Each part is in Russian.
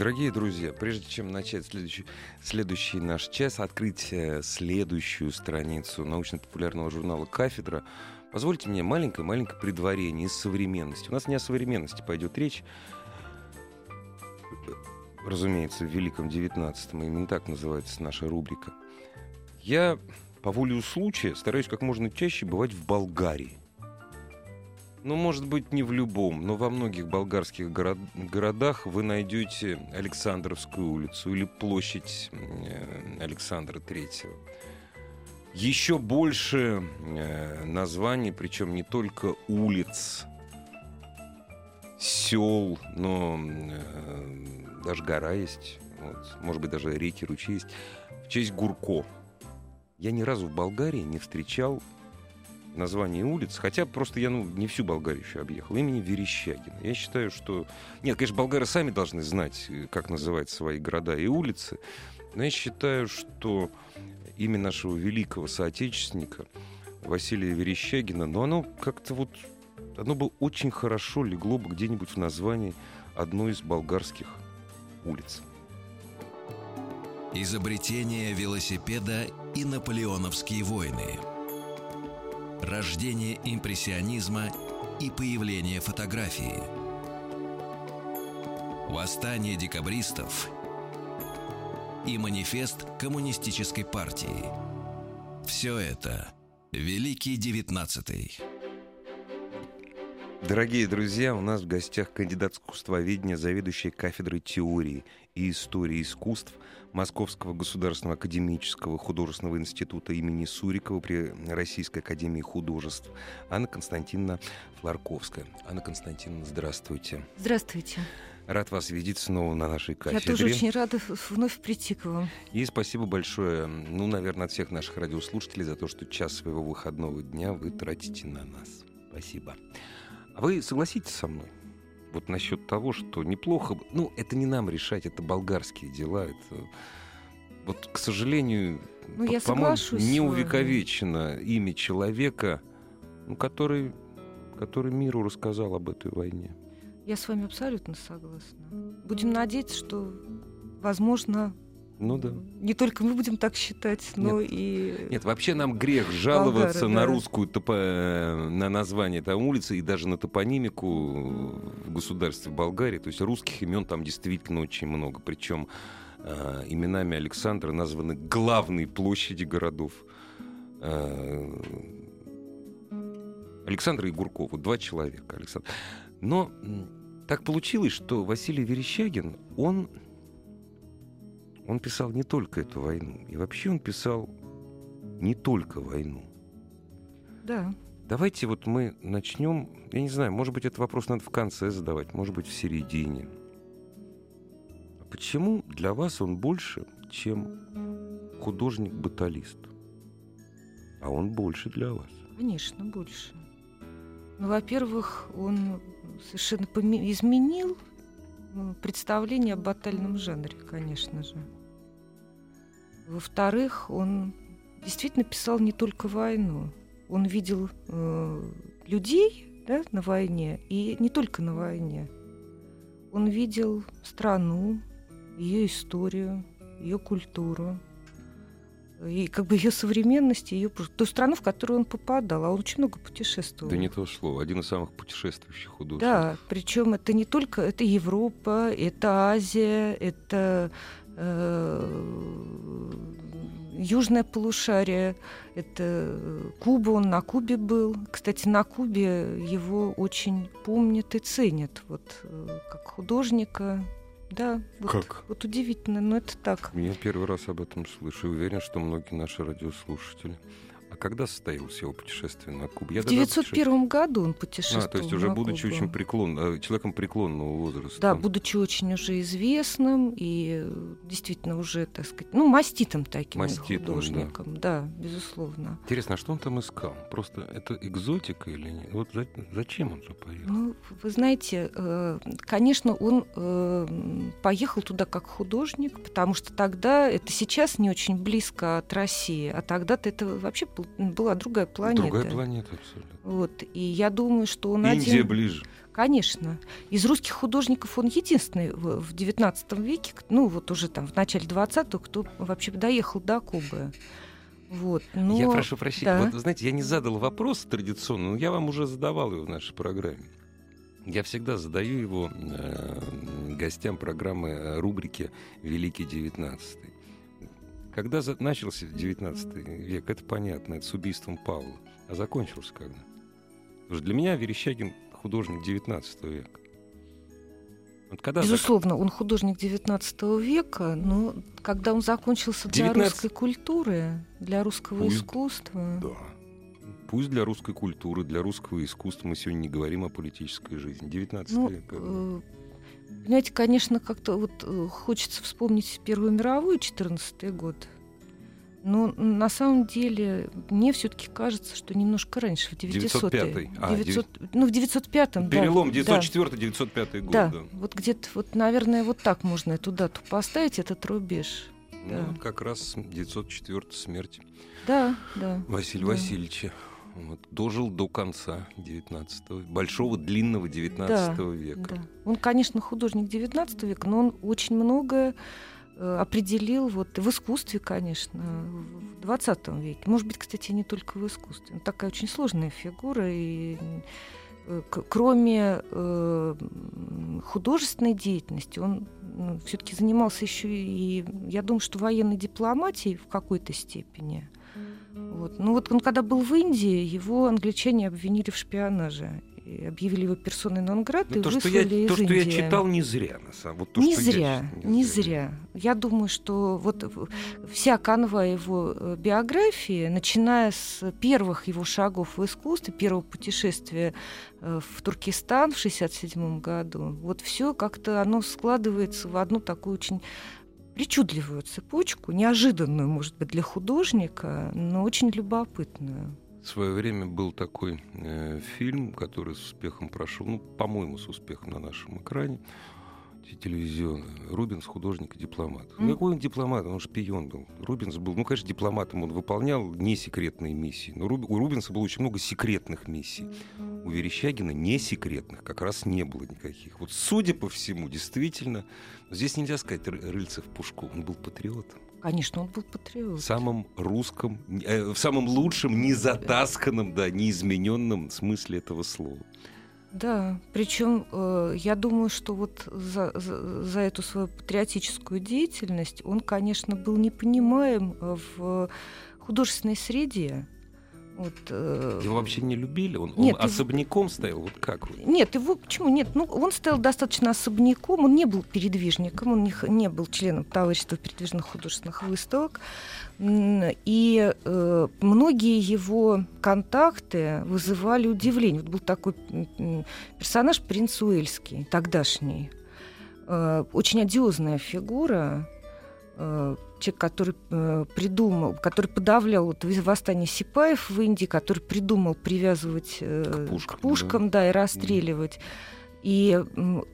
Дорогие друзья, прежде чем начать следующий, следующий наш час, открыть э, следующую страницу научно-популярного журнала «Кафедра», позвольте мне маленькое-маленькое предварение из современности. У нас не о современности пойдет речь, разумеется, в Великом Девятнадцатом, именно так называется наша рубрика. Я по воле случая стараюсь как можно чаще бывать в Болгарии. Ну, может быть, не в любом, но во многих болгарских город городах вы найдете Александровскую улицу или площадь э, Александра Третьего. Еще больше э, названий, причем не только улиц, сел, но э, даже гора есть, вот, может быть, даже реки, ручьи есть, в честь Гурко. Я ни разу в Болгарии не встречал название улиц, хотя просто я ну, не всю Болгарию еще объехал, имени Верещагина. Я считаю, что... Нет, конечно, болгары сами должны знать, э, как называть свои города и улицы, но я считаю, что имя нашего великого соотечественника Василия Верещагина, но оно как-то вот... Оно бы очень хорошо легло бы где-нибудь в названии одной из болгарских улиц. Изобретение велосипеда и наполеоновские войны – рождение импрессионизма и появление фотографии, восстание декабристов и манифест коммунистической партии. Все это Великий Девятнадцатый. Дорогие друзья, у нас в гостях кандидат искусствоведения, заведующий кафедрой теории и истории искусств Московского государственного академического художественного института имени Сурикова при Российской академии художеств Анна Константиновна Фларковская. Анна Константиновна, здравствуйте. Здравствуйте. Рад вас видеть снова на нашей кафедре. Я тоже очень рада вновь прийти к вам. И спасибо большое, ну, наверное, от всех наших радиослушателей за то, что час своего выходного дня вы тратите на нас. Спасибо. А вы согласитесь со мной? Вот насчет того, что неплохо... Ну, это не нам решать, это болгарские дела. Это... Вот, к сожалению, ну, я по-моему, не увековечено имя человека, ну, который, который миру рассказал об этой войне. Я с вами абсолютно согласна. Будем надеяться, что, возможно, ну да. Не только мы будем так считать, но нет. и... Нет, вообще нам грех жаловаться Болгары, на да. русскую, топо... на название там улицы и даже на топонимику в государстве Болгарии. То есть русских имен там действительно очень много. Причем э, именами Александра названы главные площади городов. Э, Александра и Гуркова, два человека. Александр. Но так получилось, что Василий Верещагин, он он писал не только эту войну. И вообще он писал не только войну. Да. Давайте вот мы начнем. Я не знаю, может быть, этот вопрос надо в конце задавать, может быть, в середине. А почему для вас он больше, чем художник-баталист? А он больше для вас. Конечно, больше. Ну, во-первых, он совершенно изменил представление о батальном жанре, конечно же. Во-вторых, он действительно писал не только войну. Он видел э, людей да, на войне, и не только на войне. Он видел страну, ее историю, ее культуру, и как бы ее современность, ее ту страну, в которую он попадал, а он очень много путешествовал. Да не то слово, один из самых путешествующих художников. Да, причем это не только это Европа, это Азия, это южное полушарие, это Куба, он на Кубе был. Кстати, на Кубе его очень помнят и ценят, вот э, как художника. Да, вот, как? вот удивительно, но это так. Я первый раз об этом слышу и уверен, что многие наши радиослушатели. Когда состоялось его путешествие на Кубу? Я в 901 году он путешествовал А, то есть уже на будучи Кубу. очень преклон, э, человеком преклонного возраста. Да, будучи очень уже известным и э, действительно уже, так сказать, ну, маститым таким Маститым, да. художником. Да. безусловно. Интересно, а что он там искал? Просто это экзотика или нет? Вот за- зачем он туда поехал? Ну, вы знаете, э, конечно, он поехал туда как художник, потому что тогда, это сейчас не очень близко от России, а тогда-то это вообще был- была другая планета. Другая планета абсолютно. Вот. И я думаю, что он Индия один... ближе. Конечно. Из русских художников он единственный в XIX веке, ну вот уже там в начале 20-го, кто вообще доехал до Кубы. Вот. Но... Я прошу прощения. да. Вот, знаете, я не задал вопрос традиционно, но я вам уже задавал его в нашей программе. Я всегда задаю его э, гостям программы э, рубрики «Великий девятнадцатый». Когда за- начался XIX век, это понятно, это с убийством Павла. А закончился когда? Потому что для меня Верещагин художник XIX века. Вот когда зак- Безусловно, он художник XIX века, но когда он закончился для 19 русской культуры, для русского Пусть- искусства, Да. Пусть для русской культуры, для русского искусства мы сегодня не говорим о политической жизни. 19 ну, век. э, понимаете, конечно, как-то вот э, хочется вспомнить Первую мировую, 14 год. Но на самом деле мне все-таки кажется, что немножко раньше, в 900 905-й. А, 900 ну, в 905-м, да. Перелом да. 904-905 год. Да, Да. вот где-то, вот, наверное, вот так можно эту дату поставить, этот рубеж. Ну, да. вот как раз 904 смерть Да, да. Василия Да. Васильевича. Вот, дожил до конца 19 большого длинного 19 Да, века. Да. Он, конечно, художник XIX века, но он очень многое э, определил вот, в искусстве, конечно, в XX веке. Может быть, кстати, не только в искусстве. Он такая очень сложная фигура. И, э, кроме э, художественной деятельности, он все-таки занимался еще и, я думаю, что военной дипломатией в какой-то степени. Вот. Ну вот он когда был в Индии, его англичане обвинили в шпионаже. И объявили его персоной нон-грата Ну, и то, что я, выслали из то, что я читал, не зря. На самом вот то, не что я зря, читал, не зря. Я думаю, что вот вся канва его э, биографии, начиная с первых его шагов в искусстве, первого путешествия э, в Туркестан в 67 году, вот все как-то оно складывается в одну такую очень причудливую цепочку, неожиданную, может быть, для художника, но очень любопытную. В свое время был такой э, фильм, который с успехом прошел, ну, по-моему, с успехом на нашем экране, те- телевизионный. Рубинс художник и дипломат. Ну, Какой он дипломат? Он шпион был. Рубинс был, ну, конечно, дипломатом. Он выполнял не секретные миссии. Но Руб- у Рубинса было очень много секретных миссий. У Верещагина не секретных как раз не было никаких. Вот, судя по всему, действительно, здесь нельзя сказать Ры- Рыльцев Пушков. Он был патриотом. Конечно, он был патриот. В самом русском, э, в самом лучшем, незатасканном, да, неизмененном смысле этого слова. Да, причем э, я думаю, что вот за, за, за эту свою патриотическую деятельность он, конечно, был непонимаем в художественной среде. Вот, э, Его вообще не любили? Он, он Нет, его- особняком стоял? Вот как? Нет, его почему нет? Ну, он стоял достаточно особняком, он не был передвижником, он не, не был членом товарищества передвижных художественных выставок. И э, многие его контакты вызывали удивление. Вот был такой персонаж принц Уэльский, тогдашний. Э, очень одиозная фигура. э, Человек, который э, придумал, который подавлял вот восстание Сипаев в Индии, который придумал привязывать э, К пушкам, к пушкам да. и расстреливать. И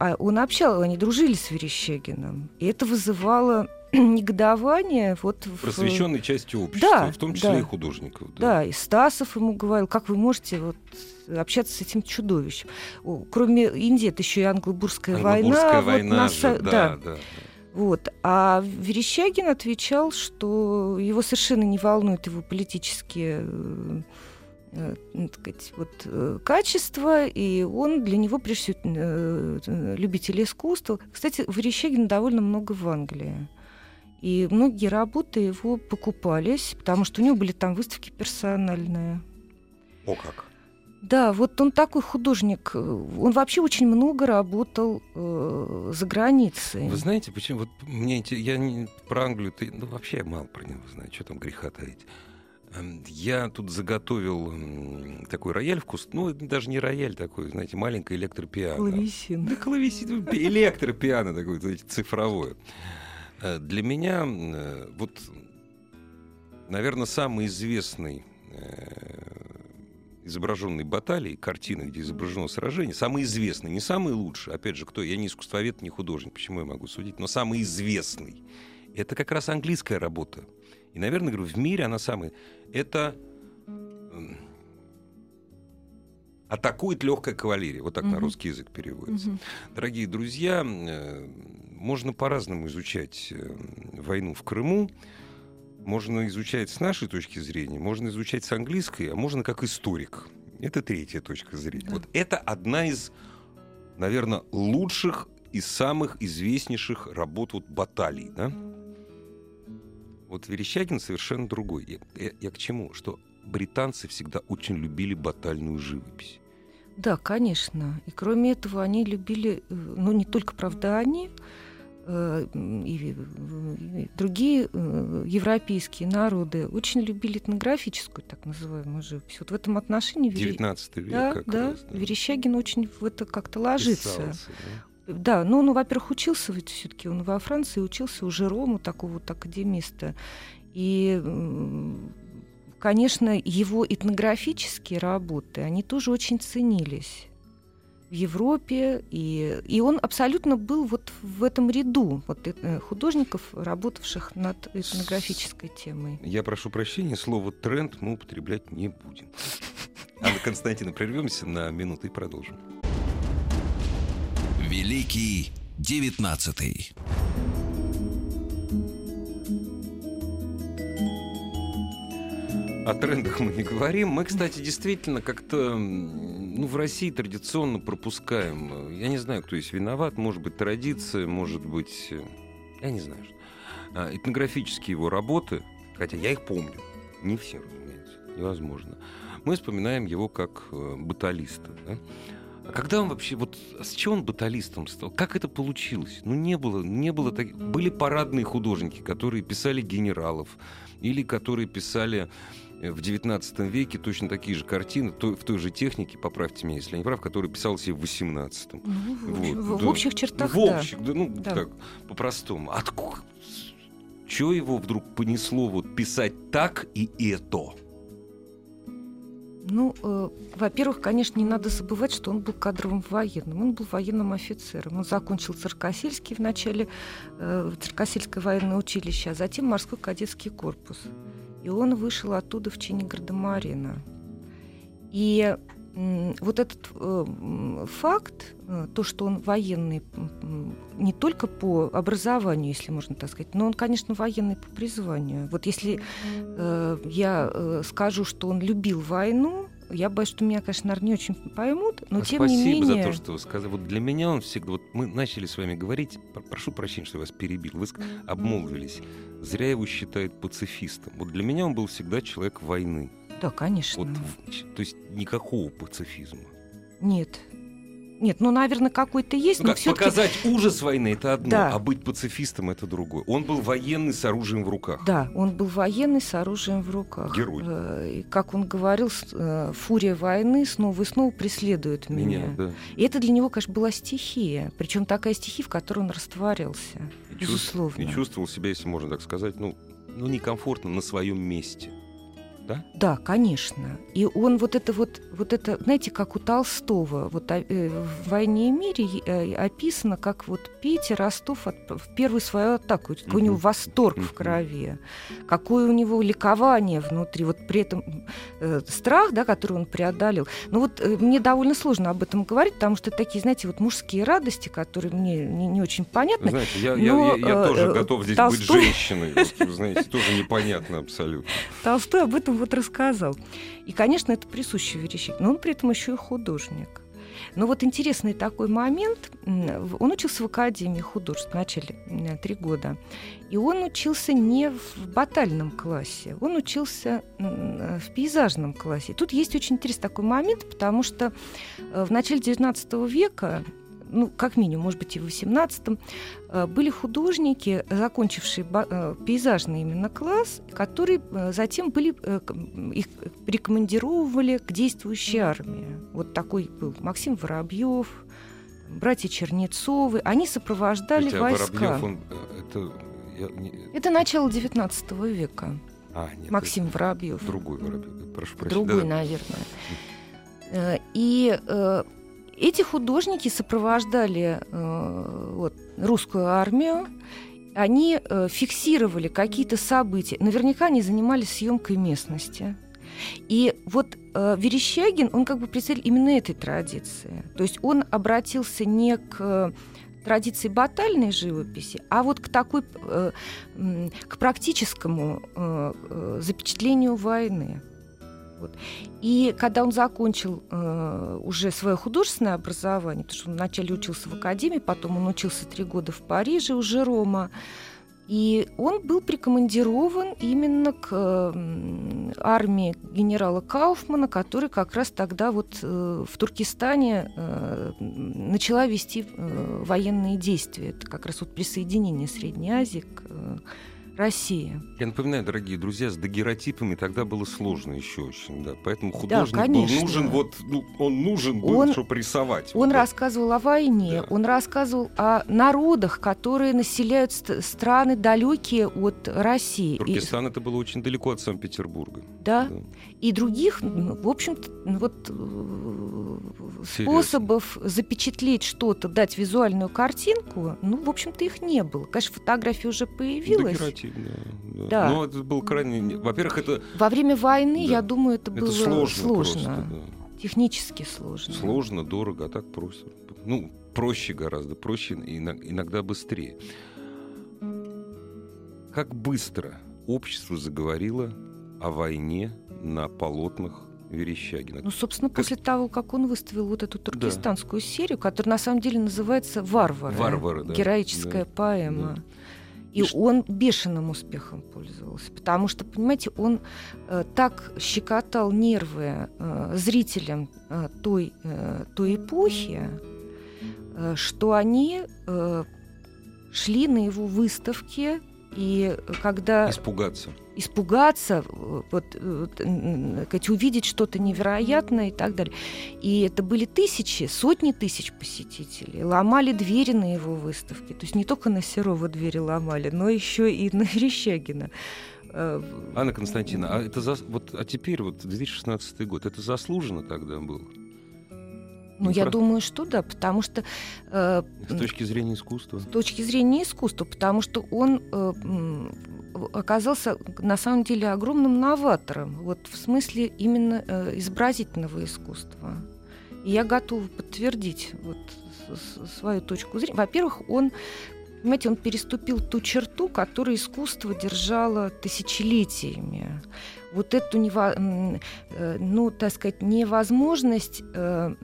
а он общал, они дружили с Верещагиным. И это вызывало негодование. Вот в- Просвещенной частью общества, Да, в том числе да. и художников. да, и Стасов ему говорил, как вы можете вот общаться с этим чудовищем. Кроме Индии, это еще и англо-бурская Англобурская война. вот война на же, да, да. да. Вот. А Верещагин отвечал, что его совершенно не волнуют его политические э, э, так сказать, вот, э, качества, и он для него, прежде всего, любитель искусства. Кстати, Верещагина довольно много в Англии. И многие работы его покупались, потому что у него были там выставки персональные. О как. Да, вот он такой художник. Он вообще очень много работал э, за границей. Вы знаете, почему? Вот мне я не, про Англию, ты, ну, вообще я мало про него знаю, что там греха таить. Эм, я тут заготовил такой рояль вкус, ну, даже не рояль такой, знаете, маленькое электропиано. Клавесин. Да, клавесин, электропиано такое, знаете, цифровое. Э, для меня, э, вот, наверное, самый известный изображенной баталии, картины, где изображено сражение, самый известный, не самый лучший, опять же, кто, я не искусствовед, не художник, почему я могу судить, но самый известный, это как раз английская работа. И, наверное, говорю, в мире она самая... Это атакует легкая кавалерия. Вот так угу. на русский язык переводится. Угу. Дорогие друзья, э, можно по-разному изучать э, войну в Крыму. Можно изучать с нашей точки зрения, можно изучать с английской, а можно как историк. Это третья точка зрения. Да. Вот это одна из, наверное, лучших и самых известнейших работ вот баталий, да? Вот Верещагин совершенно другой. Я, я, я к чему? Что британцы всегда очень любили батальную живопись. Да, конечно. И кроме этого, они любили, э, ну не только, правда, они, э, и другие э, европейские народы очень любили этнографическую, так называемую живопись. Вот в этом отношении... 19 век да, как да, раз. Да. Верещагин очень в это как-то ложится. Писался, да? Да, ну, ну во-первых, учился ведь все-таки он во Франции, учился у Жерому, такого вот академиста. И, конечно, его этнографические работы, они тоже очень ценились в Европе, и, и он абсолютно был вот в этом ряду вот, э, художников, работавших над этнографической темой. Я прошу прощения, слово «тренд» мы употреблять не будем. Анна Константина, прервемся на минуту и продолжим. Великий девятнадцатый. О трендах мы не говорим. Мы, кстати, действительно как-то ну, в России традиционно пропускаем. Я не знаю, кто здесь виноват. Может быть, традиция, может быть... Я не знаю. А, этнографические его работы, хотя я их помню. Не все, разумеется. Невозможно. Мы вспоминаем его как э, баталиста. Да? А когда он вообще, вот с чего он баталистом стал? Как это получилось? Ну, не было, не было так... Были парадные художники, которые писали генералов, или которые писали э, в XIX веке точно такие же картины, то, в той же технике, поправьте меня, если я не прав, которые писал себе в XVIII. Ну, в, вот, в, да. в общих чертах, В да. общих, да, ну, Да. так, по-простому. Откуда? Чего его вдруг понесло вот писать так и это? Ну, э, во-первых, конечно, не надо забывать, что он был кадровым военным. Он был военным офицером. Он закончил Циркосельский в начале, э, Циркосельское военное училище, а затем морской кадетский корпус. И он вышел оттуда в чине гардемарина. И вот этот э, факт, э, то, что он военный не только по образованию, если можно так сказать, но он, конечно, военный по призванию. Вот если э, я э, скажу, что он любил войну, я боюсь, что меня, конечно, наверное, не очень поймут, но А тем Спасибо не менее... за то, что вы сказали. Вот для меня он всегда... Вот мы начали с вами говорить, пр- прошу прощения, что я вас перебил, вы обмолвились. Зря его считают пацифистом. Вот для меня он был всегда человек войны. Да, конечно. Вот, то есть никакого пацифизма. Нет. Нет, ну, наверное, какой-то есть, Ну но все-таки... показать ужас войны это одно, Да. а быть пацифистом это другое. Он был военный с оружием в руках. Да, он был военный с оружием в руках. Герой. Э, И, как он говорил, э, фурия войны снова и снова преследует меня. Меня, да. И это для него, конечно, была стихия. Причем такая стихия, в которой он растворялся. И чувств- Безусловно. И чувствовал себя, если можно так сказать, ну, ну некомфортно на своем месте. Да, конечно. И он вот это вот, вот это, знаете, как у Толстого, вот э, в «Войне и мире» э, описано, как вот Петя Ростов от- в первую свою атаку, какой у него восторг Мгм. в крови, какое у него ликование внутри, вот при этом э, страх, да, который он преодолел. Ну вот э, мне довольно сложно об этом говорить, потому что такие, знаете, вот мужские радости, которые мне не, не очень понятны. знаете, я, я- Но, я- я э, тоже э, готов здесь Толстой- быть женщиной. Вот, знаете, тоже непонятно абсолютно. Толстой об этом вот рассказал. И, конечно, это присуще Верещагину, но он при этом еще и художник. Но вот интересный такой момент. Он учился в Академии художеств в начале м, три года. И он учился не в батальном классе, он учился м, в пейзажном классе. И тут есть очень интересный такой момент, потому что э, в начале XIX века ну, как минимум, может быть, и в 18-м, э, были художники, закончившие пейзажный именно класс, которые затем были, их рекомендировали к действующей армии. Вот такой был Максим Воробьев, братья Чернецовы. Они сопровождали Ведь, войска. Воробьев, он, это, я, не... это начало 19 века. А, нет, Максим Воробьев. Другой Воробьев. Прошу прощения. Другой, да, наверное. Э, и э, эти художники сопровождали э, вот, русскую армию. Они фиксировали какие-то события. Наверняка они занимались съемкой местности. И вот э, Верещагин, он как бы представитель именно этой традиции. То есть он обратился не к традиции батальной живописи, а вот к такой, э, к практическому э, э, запечатлению войны. Вот. И когда он закончил э, уже свое художественное образование, потому что он вначале учился в академии, потом он учился три года в Париже у Жерома, и он был прикомандирован именно к армии генерала Кауфмана, который как раз тогда вот э, в Туркестане э, начала вести э, военные действия. Это как раз вот присоединение Средней Азии к России. Я напоминаю, дорогие друзья, с дагеротипами тогда было сложно еще очень, да. Поэтому художник да, был нужен, вот, ну, он нужен был, он, чтобы рисовать. Он вот, рассказывал о войне, да. он рассказывал о народах, которые населяют ст- страны далекие от России. Туркестан и... это было очень далеко от Санкт-Петербурга. Да. да. И других, в общем-то, вот э, способов запечатлеть что-то, дать визуальную картинку, ну, в общем-то, их не было. Конечно, фотография уже появилась. Дагеротип, да, да. да. Но это было крайне... Во-первых, это... Во время войны, да. я думаю, это, это было сложно. сложно. Просто, да. Технически сложно. Сложно, дорого, а так просто. Ну, проще гораздо, проще, иногда быстрее. Как быстро общество заговорило о войне на полотнах Верещагина. Ну, собственно, как... после того, как он выставил вот эту туркестанскую да. серию, которая на самом деле называется «Варвары», Варвары да. героическая да. поэма. Да. И он бешеным успехом пользовался, потому что, понимаете, он э, так щекотал нервы э, зрителям э, той, э, той эпохи, э, что они э, шли на его выставки и когда... Испугаться. Испугаться, вот, вот, увидеть что-то невероятное и так далее. И это были тысячи, сотни тысяч посетителей. Ломали двери на его выставке. То есть не только на Серова двери ломали, но еще и на Верещагина. Э, Анна Константиновна, а, это за... вот, а теперь вот 2016 год, это заслуженно тогда было? Ну, я думаю, что да, потому что... Э, с точки зрения искусства. С точки зрения искусства, потому что он э, оказался на самом деле огромным новатором, вот в смысле именно э, изобразительного искусства. И я готова подтвердить вот свою точку зрения. Во-первых, он понимаете, он переступил ту черту, которую искусство держало тысячелетиями вот эту нево, э, ну, так сказать, невозможность э,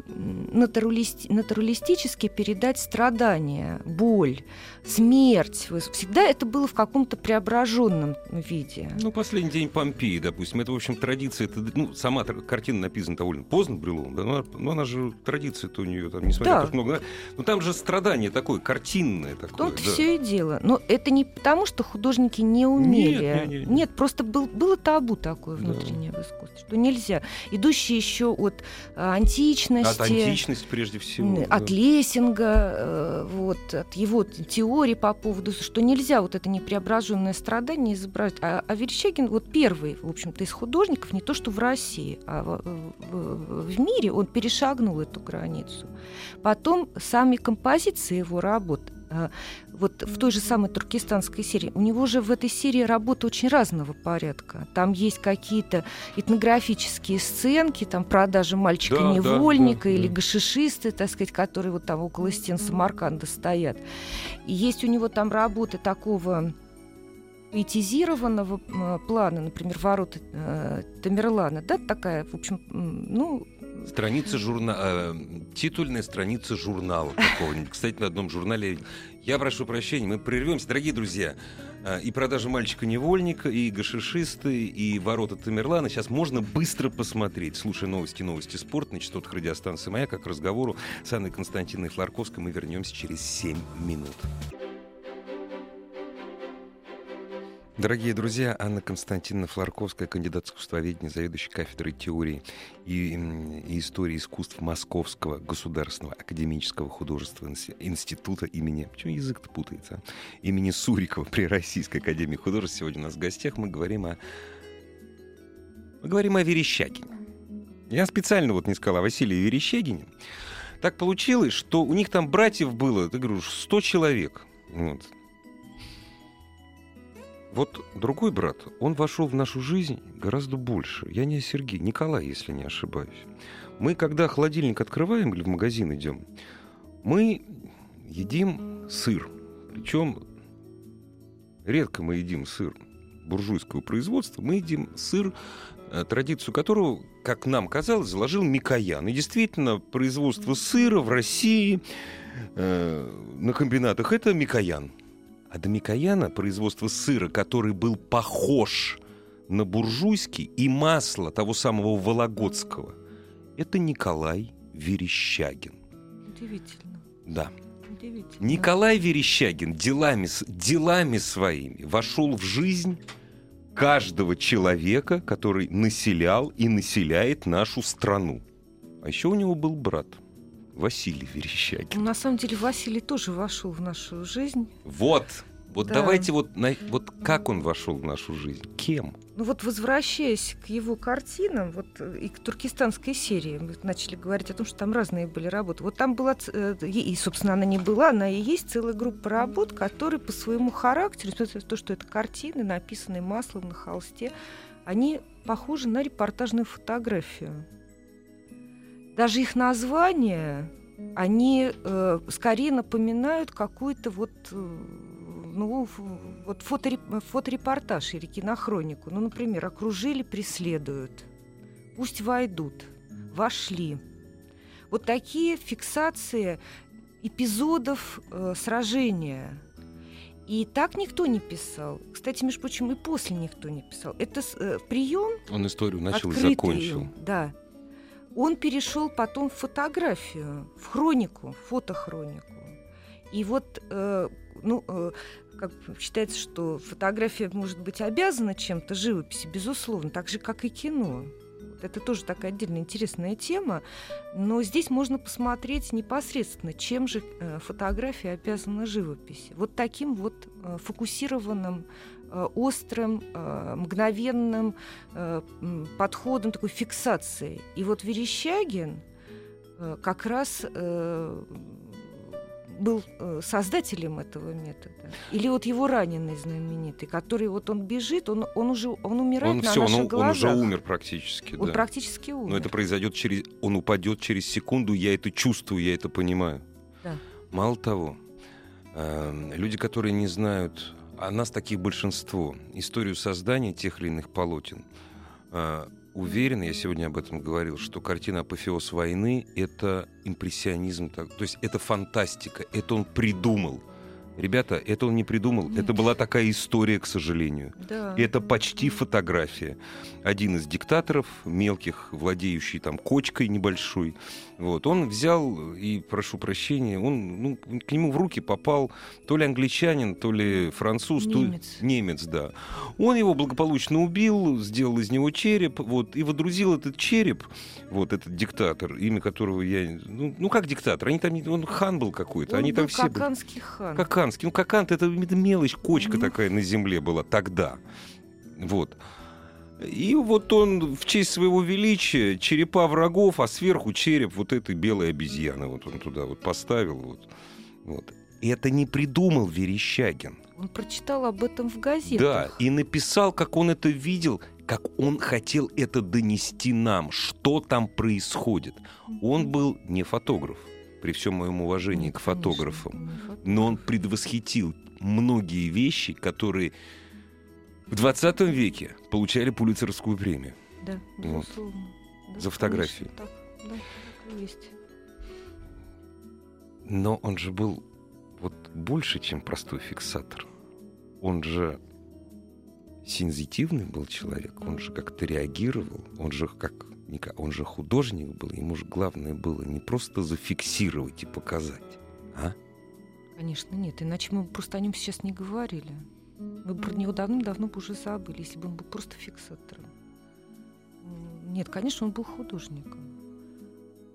натуралисти, натуралистически передать страдания, боль, смерть. Всегда это было в каком-то преображенном виде. Ну, последний день Помпеи, допустим, это, в общем, традиция. Это, ну, сама картина написана довольно поздно, Брюловым, да, но, но она же, традиция-то у нее, там, несмотря да. на много... Но там же страдание такое, картинное такое. Тут да. все и дело. Но это не потому, что художники не умели. Нет, нет, нет. нет просто был, было табу такое внутреннее да. в искусстве, что нельзя. Идущие еще от а, античности. От античности, прежде всего. От да. Лессинга, э, вот, от его теории по поводу, что нельзя вот это непреображенное страдание изображать. А, а Верещагин вот первый, в общем-то, из художников, не то что в России, а в, в, мире он перешагнул эту границу. Потом сами композиции его работ вот в той же самой туркестанской серии, у него же в этой серии работа очень разного порядка. Там есть какие-то этнографические сценки, там продажи мальчика-невольника да, да, или да. гашишисты, так сказать, которые вот там около стен Самарканда стоят. И есть у него там работы такого поэтизированного э, плана, например, ворота э, Тамерлана, да, такая, в общем, ну... Страница журнала, э, титульная страница журнала какого-нибудь. Кстати, на одном журнале я прошу прощения, мы прервемся. Дорогие друзья, э, и продажа мальчика-невольника, и гашишисты, и ворота Тамерлана сейчас можно быстро посмотреть. Слушая новости, новости спорта на частотах радиостанции «Моя», как разговору с Анной Константиновной Флорковской мы вернемся через 7 минут. Дорогие друзья, Анна Константиновна Флорковская, кандидат искусствоведения, заведующая кафедрой теории и, и истории искусств Московского государственного академического художественного института имени... Почему язык-то путается? А? Имени Сурикова при Российской академии художеств. Сегодня у нас в гостях мы говорим о... Мы говорим о Верещагине. Я специально вот не сказал о Василии Верещагине. Так получилось, что у них там братьев было, ты говоришь, 100 человек. Вот. Вот другой брат, он вошел в нашу жизнь гораздо больше. Я не Сергей, Николай, если не ошибаюсь. Мы, когда холодильник открываем или в магазин идем, мы едим сыр. Причем редко мы едим сыр буржуйского производства. Мы едим сыр, э, традицию которого, как нам казалось, заложил Микоян. И действительно, производство сыра в России э, на комбинатах – это Микоян. А до Микояна производство сыра, который был похож на буржуйский, и масло того самого Вологодского, это Николай Верещагин. Удивительно. Да. Удивительно. Николай Верещагин делами, делами своими вошел в жизнь каждого человека, который населял и населяет нашу страну. А еще у него был брат – Василий Верещагин. На самом деле Василий тоже вошел в нашу жизнь. Вот. Вот да. давайте вот, на, вот как он вошел в нашу жизнь? Кем? Ну вот возвращаясь к его картинам, вот и к туркестанской серии, мы начали говорить о том, что там разные были работы. Вот там была, э, и, собственно, она не была, она и есть целая группа работ, которые по своему характеру, несмотря на то, что это картины, написанные маслом на холсте, они похожи на репортажную фотографию даже их названия, они э, скорее напоминают какую-то вот, э, ну, вот фотореп, фоторепортаж или кинохронику. Ну, например, окружили, преследуют, пусть войдут, вошли. Вот такие фиксации эпизодов э, сражения. И так никто не писал. Кстати, между прочим, и после никто не писал. Это э, прием. Он историю начал и закончил. Да. Он перешел потом в фотографию, в хронику, фотохронику. И вот, э, ну, э, как считается, что фотография может быть обязана чем-то живописи, безусловно, так же, как и кино. Это тоже такая отдельная интересная тема, но здесь можно посмотреть непосредственно, чем же э, фотография обязана живописи. Вот таким вот э, фокусированным острым, э, мгновенным э, подходом, такой фиксацией. И вот Верещагин как раз был создателем этого метода. Или вот его раненый знаменитый, который вот он бежит, он, он уже он умирает он на все, наших он, глазах. Он уже умер практически. Он да. практически умер. Но это произойдет через, он упадет через секунду, я это чувствую, я это понимаю. Да. Мало того, люди, которые не знают а нас таких большинство, историю создания тех или иных полотен, э, уверен, я сегодня об этом говорил, что картина «Апофеоз войны» — это импрессионизм, то есть это фантастика, это он придумал — Ребята, это он не придумал. Нет. Это была такая история, к сожалению. Да. Это почти фотография. Один из диктаторов, мелких, владеющий там кочкой небольшой, вот, он взял, и прошу прощения, он, ну, к нему в руки попал то ли англичанин, то ли француз, немец. То, немец, да. Он его благополучно убил, сделал из него череп, вот, и водрузил этот череп, вот этот диктатор, имя которого я... Ну, ну как диктатор? Они там... Он хан был какой-то. Он они был там все... Каканский хан. Какан Каканский. Ну, Какант — это мелочь, кочка mm-hmm. такая на земле была тогда. Вот. И вот он в честь своего величия черепа врагов, а сверху череп вот этой белой обезьяны. Вот он туда вот поставил. Вот. Вот. И это не придумал Верещагин. Он прочитал об этом в газетах. Да, и написал, как он это видел, как он хотел это донести нам, что там происходит. Он был не фотограф при всем моем уважении Нет, к фотографам, но он предвосхитил многие вещи, которые В 20 веке получали Пулицеровскую премию. Да, Вот. безусловно. Да, За фотографии. конечно, Так, да, так и есть. Но он же был вот больше, чем простой фиксатор. Он же сензитивный был человек, он же как-то реагировал, он же как он же художник был, ему же главное было не просто зафиксировать и показать, а? Конечно, нет. Иначе мы бы просто о нем сейчас не говорили. Мы бы про него давным-давно бы уже забыли, если бы он был просто фиксатором. Нет, конечно, он был художником.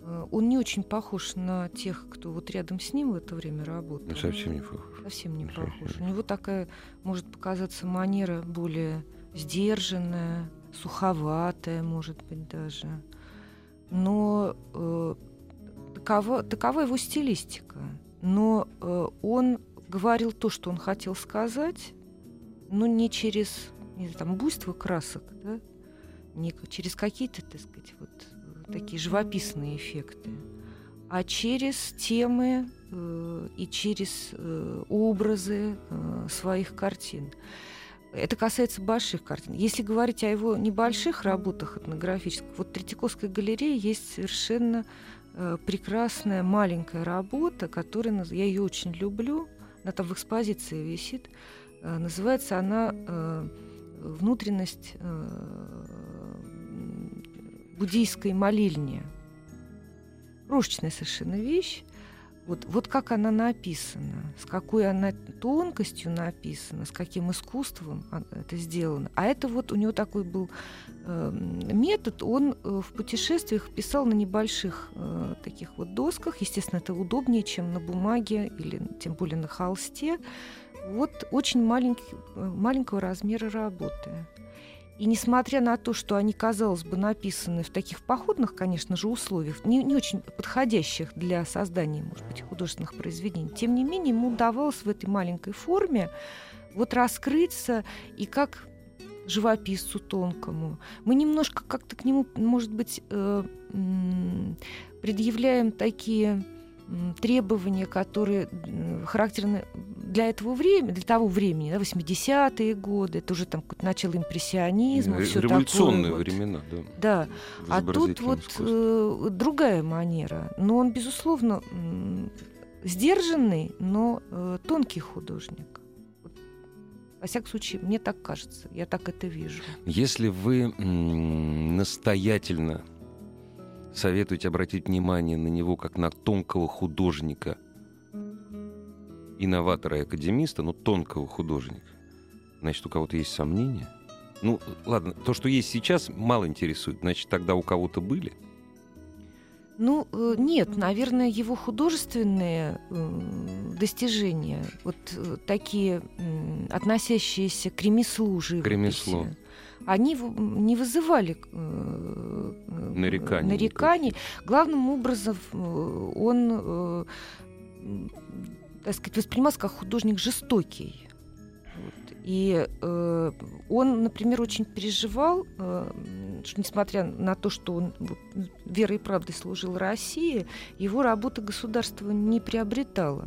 Э, Он не очень похож на тех, кто вот рядом с ним в это время работал. Ну, совсем не похож. Совсем не Совсем похож. не У него такая, может показаться, манера более сдержанная, суховатая, может быть, даже. Но э, такова, такова его стилистика. Но э, он говорил то, что он хотел сказать, но не через не знаю, там, буйство красок, да? не через какие-то, так сказать, вот э, такие живописные эффекты, а через темы э, и через э, образы э, своих картин. Это касается больших картин. Если говорить о его небольших работах этнографических, вот в Третьяковской галерее есть совершенно э, прекрасная маленькая работа, которая, я ее очень люблю, она там в экспозиции висит, называется она э, «Внутренность э, буддийской молельни». Крошечная совершенно вещь. Вот, вот как она написана, с какой она тонкостью написана, с каким искусством а- это сделано. А это вот у него такой был э, метод, он э, в путешествиях писал на небольших э, таких вот досках. Естественно, это удобнее, чем на бумаге или тем более на холсте. Вот очень маленький, э, маленького размера работы. И несмотря на то, что они, казалось бы, написаны в таких походных, конечно же, условиях, не, не очень подходящих для создания, может быть, художественных произведений, тем не менее ему удавалось в этой маленькой форме вот раскрыться и как живописцу тонкому. Мы немножко как-то к нему, может быть, э, предъявляем такие требования, которые характерны для этого времени, для того времени, да, 80-е годы, это уже там начало импрессионизма, Ре- всё Революционные такое вот. времена, да. Да, в а тут вот э, другая манера. Но он, безусловно, сдержанный, но э, тонкий художник. Вот, Во всяком случае, мне так кажется, я так это вижу. Если вы настоятельно советуете обратить внимание на него как на тонкого художника, инноватора и академиста, но тонкого художника, значит, у кого-то есть сомнения? Ну, ладно, то, что есть сейчас, мало интересует. Значит, тогда у кого-то были? Ну, э, нет, наверное, его художественные достижения, вот э, такие относящиеся к ремеслу живописи, ремеслу. Они не вызывали э, э, Нареканий нареканий. Главным образом э, он, так сказать, воспринимался как художник жестокий. И э, он, например, очень переживал, э, что несмотря на то, что он вот, верой и правдой служил России, его работа государство не приобретала.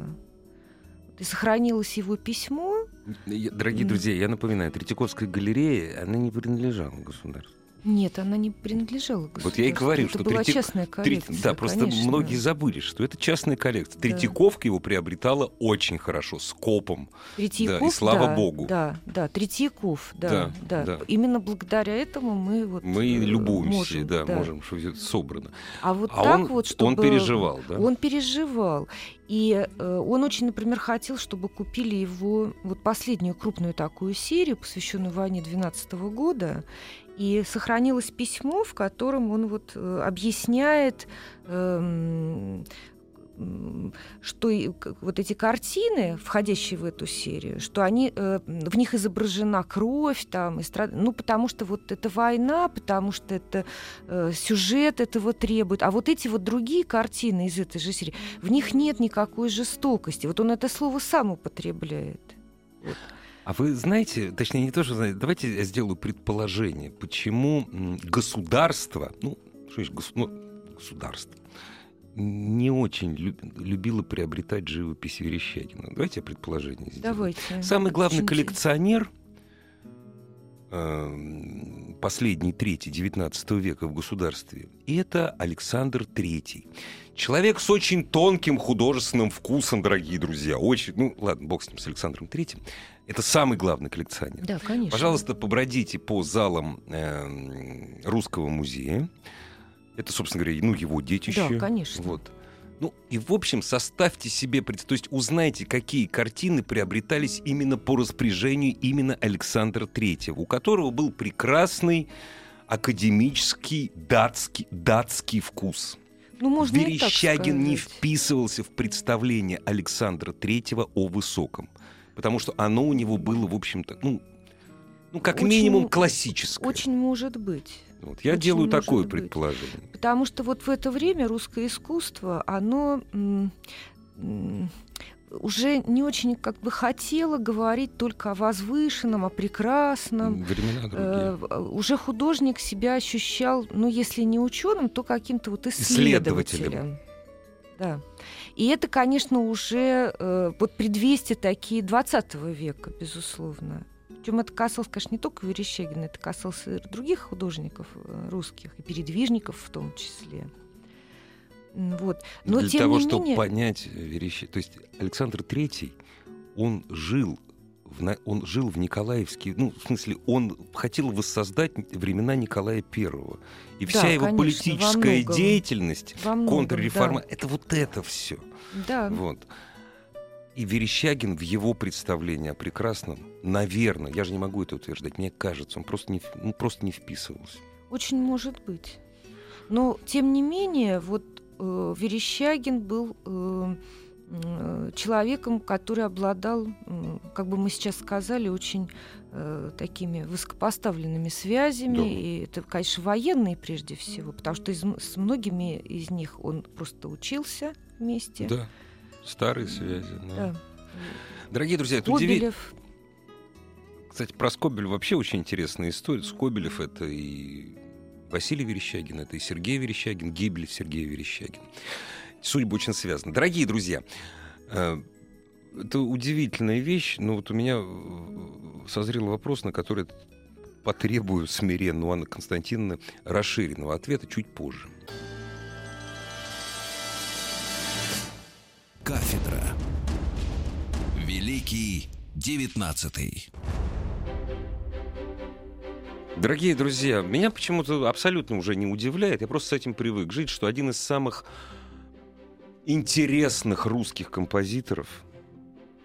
И сохранилось его письмо. Дорогие друзья, я напоминаю, Третьяковская галерея, она не принадлежала государству. Нет, она не принадлежала государству. Вот я и говорю, Это что была Третьяк- частная Треть- коллекция. Да, просто конечно. многие забыли, что это частная коллекция. Да. Третьяковка его приобретала очень хорошо, с копом. Третьяков, Да, и слава да, богу. Да, да, Третьяков, да, Да, да, да. Именно благодаря этому мы вот Мы э, любуемся, можем, да, можем, что это собрано. А вот А так он, вот, чтобы он переживал, да? Он переживал. И э, он очень, например, хотел, чтобы купили его вот последнюю крупную такую серию, посвященную войне 12 года. И сохранилось письмо, в котором он вот э, объясняет, эм, что вот эти картины, входящие в эту серию, что они э, в них изображена кровь там и страд... ну потому что вот это война, потому что это э, сюжет этого требует, а вот эти вот другие картины из этой же серии, в них нет никакой жестокости. Вот он это слово сам употребляет. А вы знаете, точнее, не то, что знаете, давайте я сделаю предположение, почему государство, ну, что значит гос- ну, государство, не очень люб- любило приобретать живопись Верещагина. Давайте я предположение сделаю. Давайте. Самый главный Очень коллекционер последней трети XIX века в государстве. И это Александр III. Человек с очень тонким художественным вкусом, дорогие друзья. Очень, ну ладно, бог с ним, с Александром III. Это самый главный коллекционер. Да, конечно. Пожалуйста, побродите по залам э, Русского музея. Это, собственно говоря, ну, его детище. Да, конечно. Вот. Ну, и, в общем, составьте себе, то есть узнайте, какие картины приобретались именно по распоряжению именно Александра Третьего, у которого был прекрасный академический датский, датский вкус. Ну, можно Верещагин не вписывался в представление Александра Третьего о высоком, потому что оно у него было, в общем-то, ну, ну как Очень минимум классическое. Очень может быть. Вот, я очень делаю такое быть. предположение. Потому что вот в это время русское искусство, оно уже не очень как бы хотело говорить только о возвышенном, о прекрасном. Времена другие. Э, в- уже художник себя ощущал, ну, если не ученым, то каким-то вот Исследователем. исследователем. Да. И это, конечно, уже э, вот предвестия такие 20 века, безусловно. Причем это касалось, конечно, не только Верещагина, это касалось и других художников э, русских, и передвижников в том числе. Вот. Но Для тем того, не чтобы менее... понять вещи. То есть Александр Третий, он жил в, он жил в Николаевске, ну, в смысле, он хотел воссоздать времена Николая Первого. И вся Да, его конечно, во политическая многом. деятельность, во многом, контрреформа, это вот это все. Да, да. Вот. И Верещагин в его представлении о прекрасном, наверное, я же не могу это утверждать, мне кажется, он просто не, ну, просто не вписывался. Очень может быть. Но, тем не менее, вот э, Верещагин был э, м, человеком, который обладал, м, как бы мы сейчас сказали, очень э, такими высокопоставленными связями. Да. И это, конечно, военные прежде всего, потому что из с многими из них он просто учился вместе. Да, старые связи. да. Да. Дорогие друзья, это удивительно. Скобелев. Кстати, про Скобель вообще очень интересная история. Скобелев — это и Василий Верещагин, это и Сергей Верещагин, гибель Сергея Верещагина. Судьбы очень связаны. Дорогие друзья, э, это удивительная вещь, но вот у меня э, созрел вопрос, на который потребую смиренно у Анны Константиновны расширенного ответа чуть позже. Кафедра. Великий девятнадцатый. Дорогие друзья, меня почему-то абсолютно уже не удивляет, я просто с этим привык жить, что один из самых интересных русских композиторов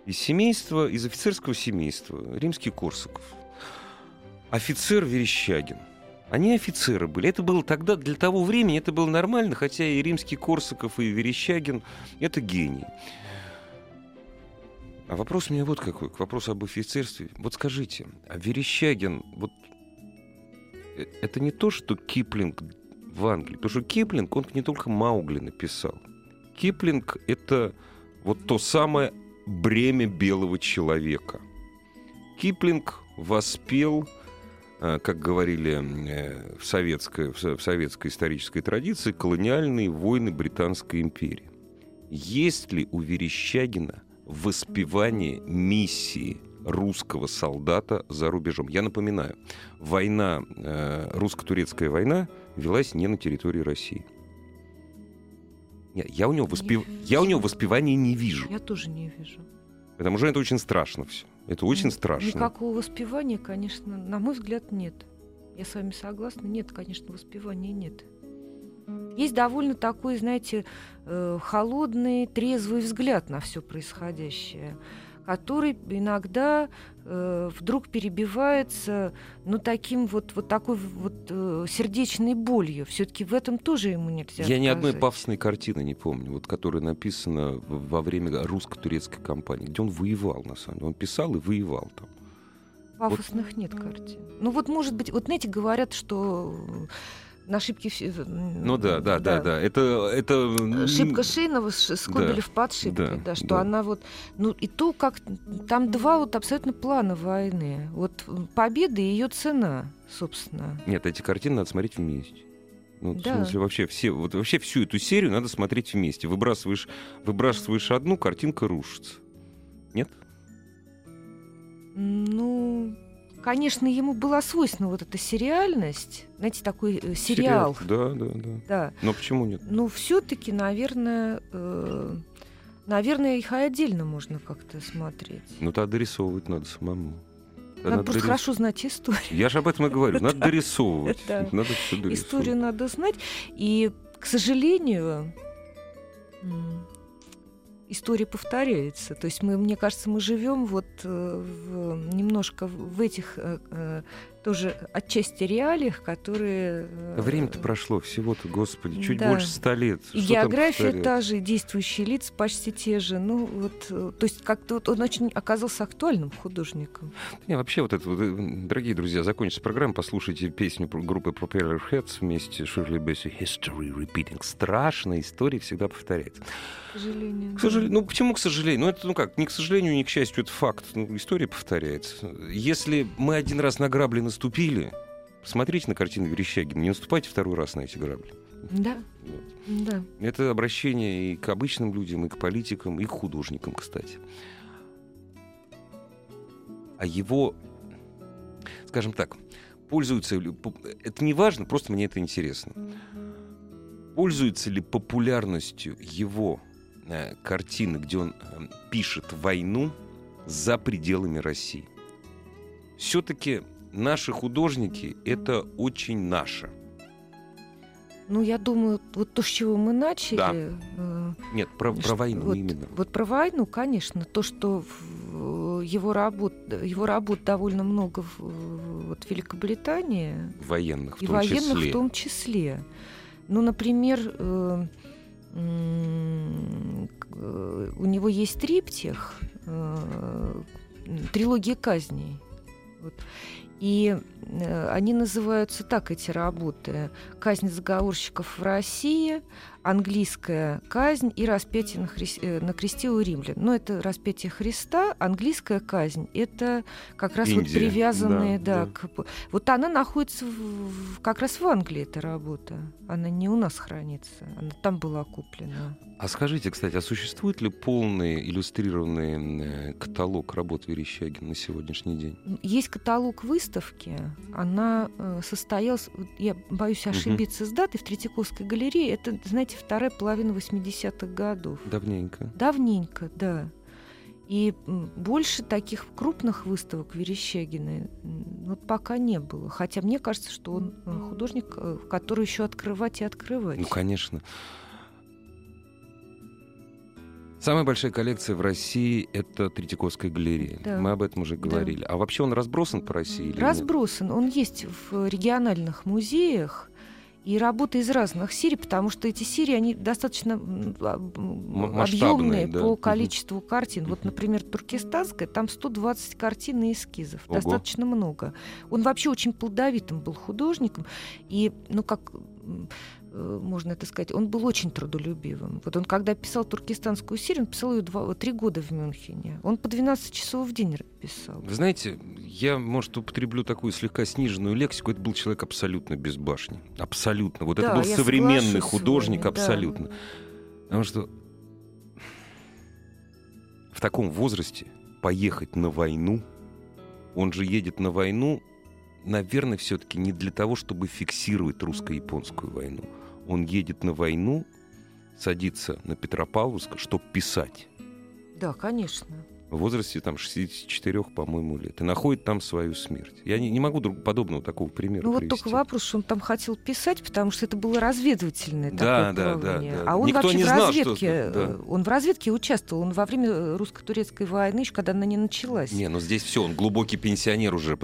из семейства, из офицерского семейства, римский Корсаков, офицер Верещагин. Они офицеры были. Это было тогда, для того времени, это было нормально, хотя и римский Корсаков, и Верещагин — это гений. А вопрос у меня вот какой, к вопросу об офицерстве. Вот скажите, а Верещагин, вот э, это не то, что Киплинг в Англии. Потому что Киплинг, он не только Маугли написал. Киплинг — это вот то самое бремя белого человека. Киплинг воспел, как говорили э, в советской, в со- в советской исторической традиции, колониальные войны Британской империи. Есть ли у Верещагина воспевание миссии русского солдата за рубежом? Я напоминаю, война, э, русско-турецкая война велась не на территории России. Не, Я у, него воспев... Я у него воспевания не вижу. Я тоже не вижу. Потому что это очень страшно все. Это очень страшно. Никакого воспевания, конечно, на мой взгляд, нет. Я с вами согласна. Нет, конечно, воспевания нет. Есть довольно такой, знаете, э, холодный, трезвый взгляд на все происходящее, который иногда э, вдруг перебивается, ну, таким вот, вот такой вот э, сердечной болью. Все-таки в этом тоже ему нельзя Я ни одной отказать. пафосной картины не помню, вот, которая написана во время русско-турецкой кампании, где он воевал, на самом деле. Он писал и воевал там. Пафосных нет картин. Ну вот, может быть, вот знаете, говорят, что на ошибки... все- Ну да, да, да, да. Это, это м, Ошибка Шейнова Скобелев под ошибкой, да, да, что да. она вот, ну и то, как там два вот абсолютно плана войны. Вот победа и ее цена, собственно. Нет, эти картины надо смотреть вместе. Ну, в Да. смысле, вообще, все, вот вообще всю эту серию надо смотреть вместе. Выбрасываешь, выбрасываешь одну, картинка рушится. Нет? Ну, конечно, ему была свойственна вот эта сериальность, знаете, такой э, сериал. Да, да, да. Да. Но почему нет? Но все-таки, наверное, э, наверное, их и отдельно можно как-то смотреть. Ну, тогда дорисовывать надо самому. Да Надо просто дорис- хорошо знать историю. Я же об этом и говорю. Надо дорисовывать. Надо все дорисовывать. Историю надо знать. И, к сожалению, история повторяется. То есть мы, мне кажется, мы живем вот э, в- немножко в этих э, э, тоже отчасти реалиях, которые... э, Время-то прошло всего-то, господи, чуть Да. больше ста лет. И Что география та же, действующие лица почти те же. Ну, вот, э, то есть как-то вот он очень оказался актуальным художником. Не, вообще вот это, вот, э, дорогие друзья, закончится программа, послушайте песню группы Propeller Heads вместе с Ширли Бесси «History Repeating». Страшная история всегда повторяется. К сожалению. К сожалению, ну почему к сожалению? Ну это, ну как, ни к сожалению, ни к счастью, это факт. Ну, история повторяется. Если мы один раз на грабли наступили, посмотрите на картину Верещагина, не наступайте второй раз на эти грабли. Да, Вот. да. Это обращение и к обычным людям, и к политикам, и к художникам, кстати. А его, скажем так, пользуются Это не важно, просто мне это интересно. Пользуются ли популярностью его э, картины, где он э, пишет войну за пределами России? Все-таки наши художники — это очень наше. Ну, я думаю, вот то, с чего мы начали... э, Нет, про, про войну вот, именно. Вот про войну, конечно, то, что в- его работ, его работ довольно много в, вот в Великобритании, Военных в и том военных числе. в том числе. Ну, например, э, э, у него есть триптих, э, трилогия казней. Вот. И э, они называются так, эти работы. «Казнь заговорщиков в России», «Английская казнь» и «Распятие на, хрис- э, на кресте у римлян». Но это «Распятие Христа», «Английская казнь» — это как раз вот Индия, привязанные, да, да, да. к Вот она находится в- как раз в Англии, эта работа. Она не у нас хранится, она там была куплена. А скажите, кстати, а существует ли полный иллюстрированный э, каталог работ Верещагина на сегодняшний день? Есть каталог выставки. Она э, состоялась, вот я боюсь ошибиться с датой, в Третьяковской галерее. Это, знаете, вторая половина 80-х годов. Давненько. Давненько, да. И больше таких крупных выставок Верещагина вот пока не было. Хотя мне кажется, что он э, художник, э, который еще открывать и открывать. Ну, конечно. Самая большая коллекция в России — это Третьяковская галерея. Да. Мы об этом уже Да. говорили. А вообще он разбросан по России или нет? Разбросан. Он есть в региональных музеях. И работы из разных серий, потому что эти серии, они достаточно а, объемные да. по количеству картин. Вот, например, туркестанская, там 120 картин и эскизов. Ого. Достаточно много. Он вообще очень плодовитым был художником. И, ну, как можно это сказать, он был очень трудолюбивым. Вот он, когда писал туркестанскую серию, он писал ее два, три года в Мюнхене. Он по 12 часов в день писал. Вы знаете, я, может, употреблю такую слегка сниженную лексику. Это был человек абсолютно без башни. Абсолютно. Вот это Да, был я современный художник вами, да. абсолютно. Потому что в таком возрасте поехать на войну, он же едет на войну, наверное, все-таки не для того, чтобы фиксировать русско-японскую войну. Он едет на войну, садится на Петропавловск, чтобы писать. Да, конечно. В возрасте там 64, по-моему, лет. И находит там свою смерть. Я не, не могу друг, подобного такого примера Ну вот привести. только вопрос, что он там хотел писать, потому что это было разведывательное Да, такое да, да, плавание. да. А он Никто вообще не в знал, что- разведке, да. э, он в разведке участвовал. Он во время русско-турецкой войны, еще когда она не началась. Не, ну здесь все, он глубокий пенсионер уже,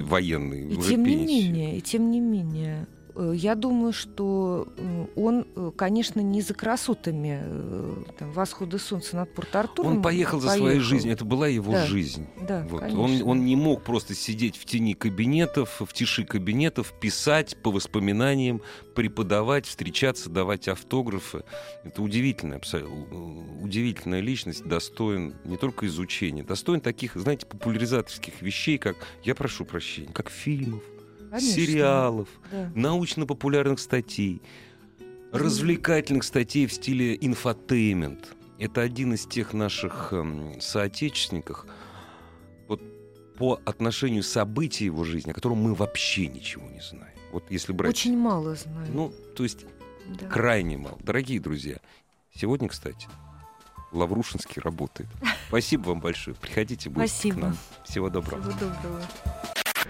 военный. и уже тем не пенсия. менее, и тем не менее, я думаю, что э, он, э, конечно, не за красотами э, там, восхода солнца над Порт-Артуром. Он поехал за своей поехал. жизнью, это была его Да. жизнь. Да, Вот. Он, конечно. он не мог просто сидеть в тени кабинетов, в тиши кабинетов, писать по воспоминаниям, преподавать, встречаться, давать автографы. Это удивительная, абсолютно, удивительная личность, достоин не только изучения, достоин таких, знаете, популяризаторских вещей, как, я прошу прощения, как фильмов, Конечно. сериалов, Да. научно-популярных статей, развлекательных статей в стиле infotainment. Это один из тех наших эм, соотечественников. Вот по отношению событий его жизни, о котором мы вообще ничего не знаем. Вот если брать... Очень мало знаю. Ну, то есть да. крайне мало. Дорогие друзья, сегодня, кстати, Лаврушинский работает. Спасибо вам большое. Приходите Спасибо. к нам. Всего доброго. Всего доброго.